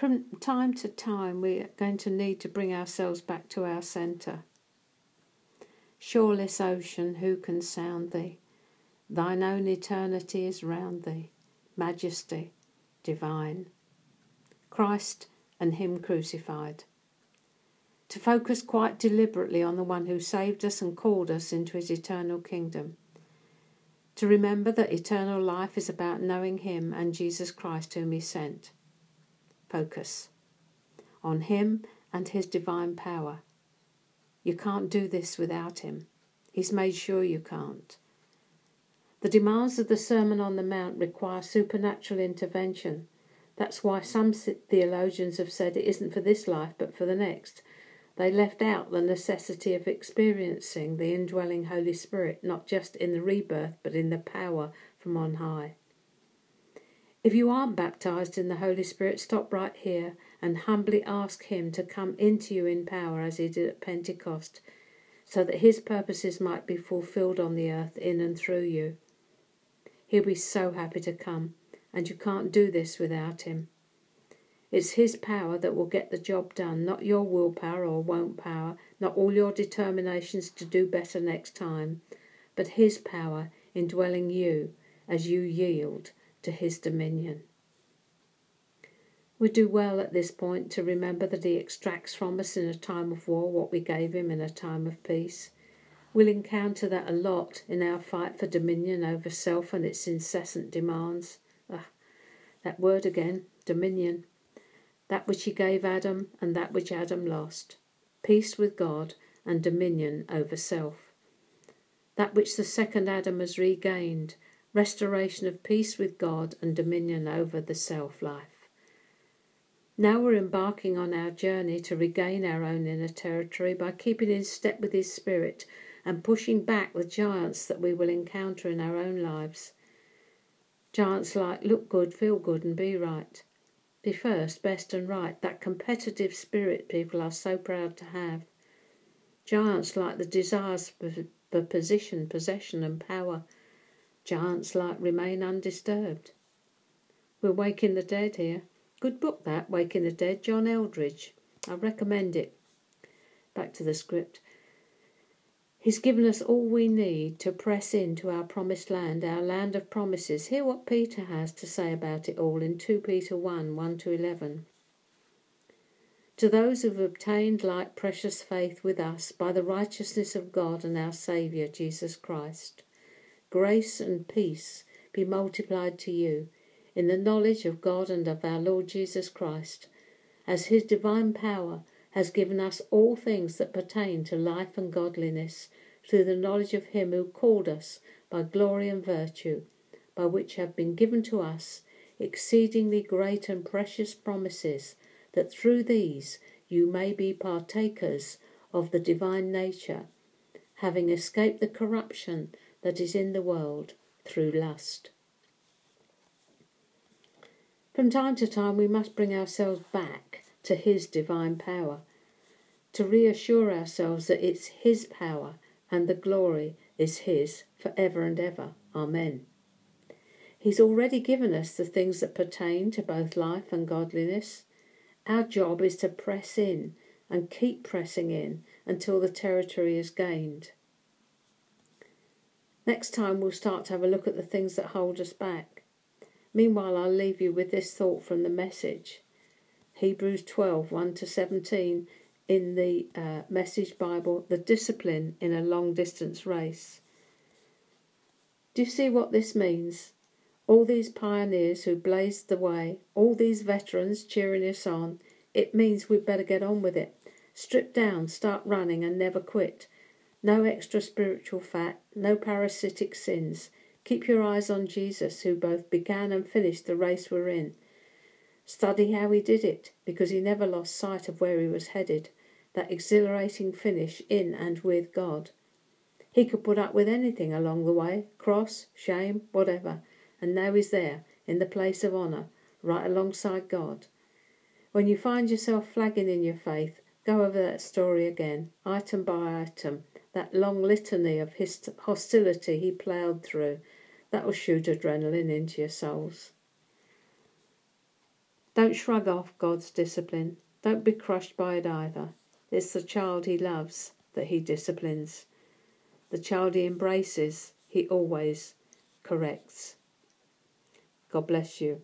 From time to time, we are going to need to bring ourselves back to our centre. Shoreless ocean, who can sound thee? Thine own eternity is round thee, majesty divine. Christ and Him crucified. To focus quite deliberately on the one who saved us and called us into His eternal kingdom. To remember that eternal life is about knowing Him and Jesus Christ, whom He sent. Focus on Him and His divine power. You can't do this without Him. He's made sure you can't. The demands of the Sermon on the Mount require supernatural intervention. That's why some theologians have said it isn't for this life but for the next. They left out the necessity of experiencing the indwelling Holy Spirit, not just in the rebirth, but in the power from on high. If you aren't baptized in the Holy Spirit, stop right here and humbly ask Him to come into you in power as He did at Pentecost, so that His purposes might be fulfilled on the earth in and through you. He'll be so happy to come, and you can't do this without him. It's his power that will get the job done, not your willpower or won't power, not all your determinations to do better next time, but his power indwelling you as you yield to his dominion. We do well at this point to remember that he extracts from us in a time of war what we gave him in a time of peace. We'll encounter that a lot in our fight for dominion over self and its incessant demands. Ah, that word again, dominion. That which he gave Adam and that which Adam lost. Peace with God and dominion over self. That which the second Adam has regained. Restoration of peace with God and dominion over the self life. Now we're embarking on our journey to regain our own inner territory by keeping in step with His Spirit and pushing back the giants that we will encounter in our own lives. Giants like look good, feel good, and be right. Be first, best, and right, that competitive spirit people are so proud to have. Giants like the desires for position, possession, and power. Giants like remain undisturbed. We're Waking the Dead here. Good book that, Waking the Dead, John Eldredge. I recommend it. Back to the script. He's given us all we need to press into our promised land, our land of promises. Hear what Peter has to say about it all in 2 Peter 1 1 to 11. To those who have obtained like precious faith with us by the righteousness of God and our Saviour, Jesus Christ, grace and peace be multiplied to you in the knowledge of God and of our Lord Jesus Christ, as his divine power has given us all things that pertain to life and godliness through the knowledge of him who called us by glory and virtue, by which have been given to us exceedingly great and precious promises, that through these you may be partakers of the divine nature, having escaped the corruption that is in the world through lust. From time to time, we must bring ourselves back to His divine power, to reassure ourselves that it's His power and the glory is His for ever and ever. Amen. He's already given us the things that pertain to both life and godliness. Our job is to press in and keep pressing in until the territory is gained. Next time, we'll start to have a look at the things that hold us back. Meanwhile, I'll leave you with this thought from the message. Hebrews 12 1 to 17 in the uh, Message Bible, the discipline in a long distance race. Do you see what this means? All these pioneers who blazed the way, all these veterans cheering us on, it means we'd better get on with it. Strip down, start running, and never quit. No extra spiritual fat, no parasitic sins. Keep your eyes on Jesus, who both began and finished the race we're in. Study how he did it, because he never lost sight of where he was headed, that exhilarating finish in and with God. He could put up with anything along the way cross, shame, whatever and now he's there, in the place of honour, right alongside God. When you find yourself flagging in your faith, go over that story again, item by item, that long litany of hostility he ploughed through. That will shoot adrenaline into your souls. Don't shrug off God's discipline. Don't be crushed by it either. It's the child he loves that he disciplines. The child he embraces, he always corrects. God bless you.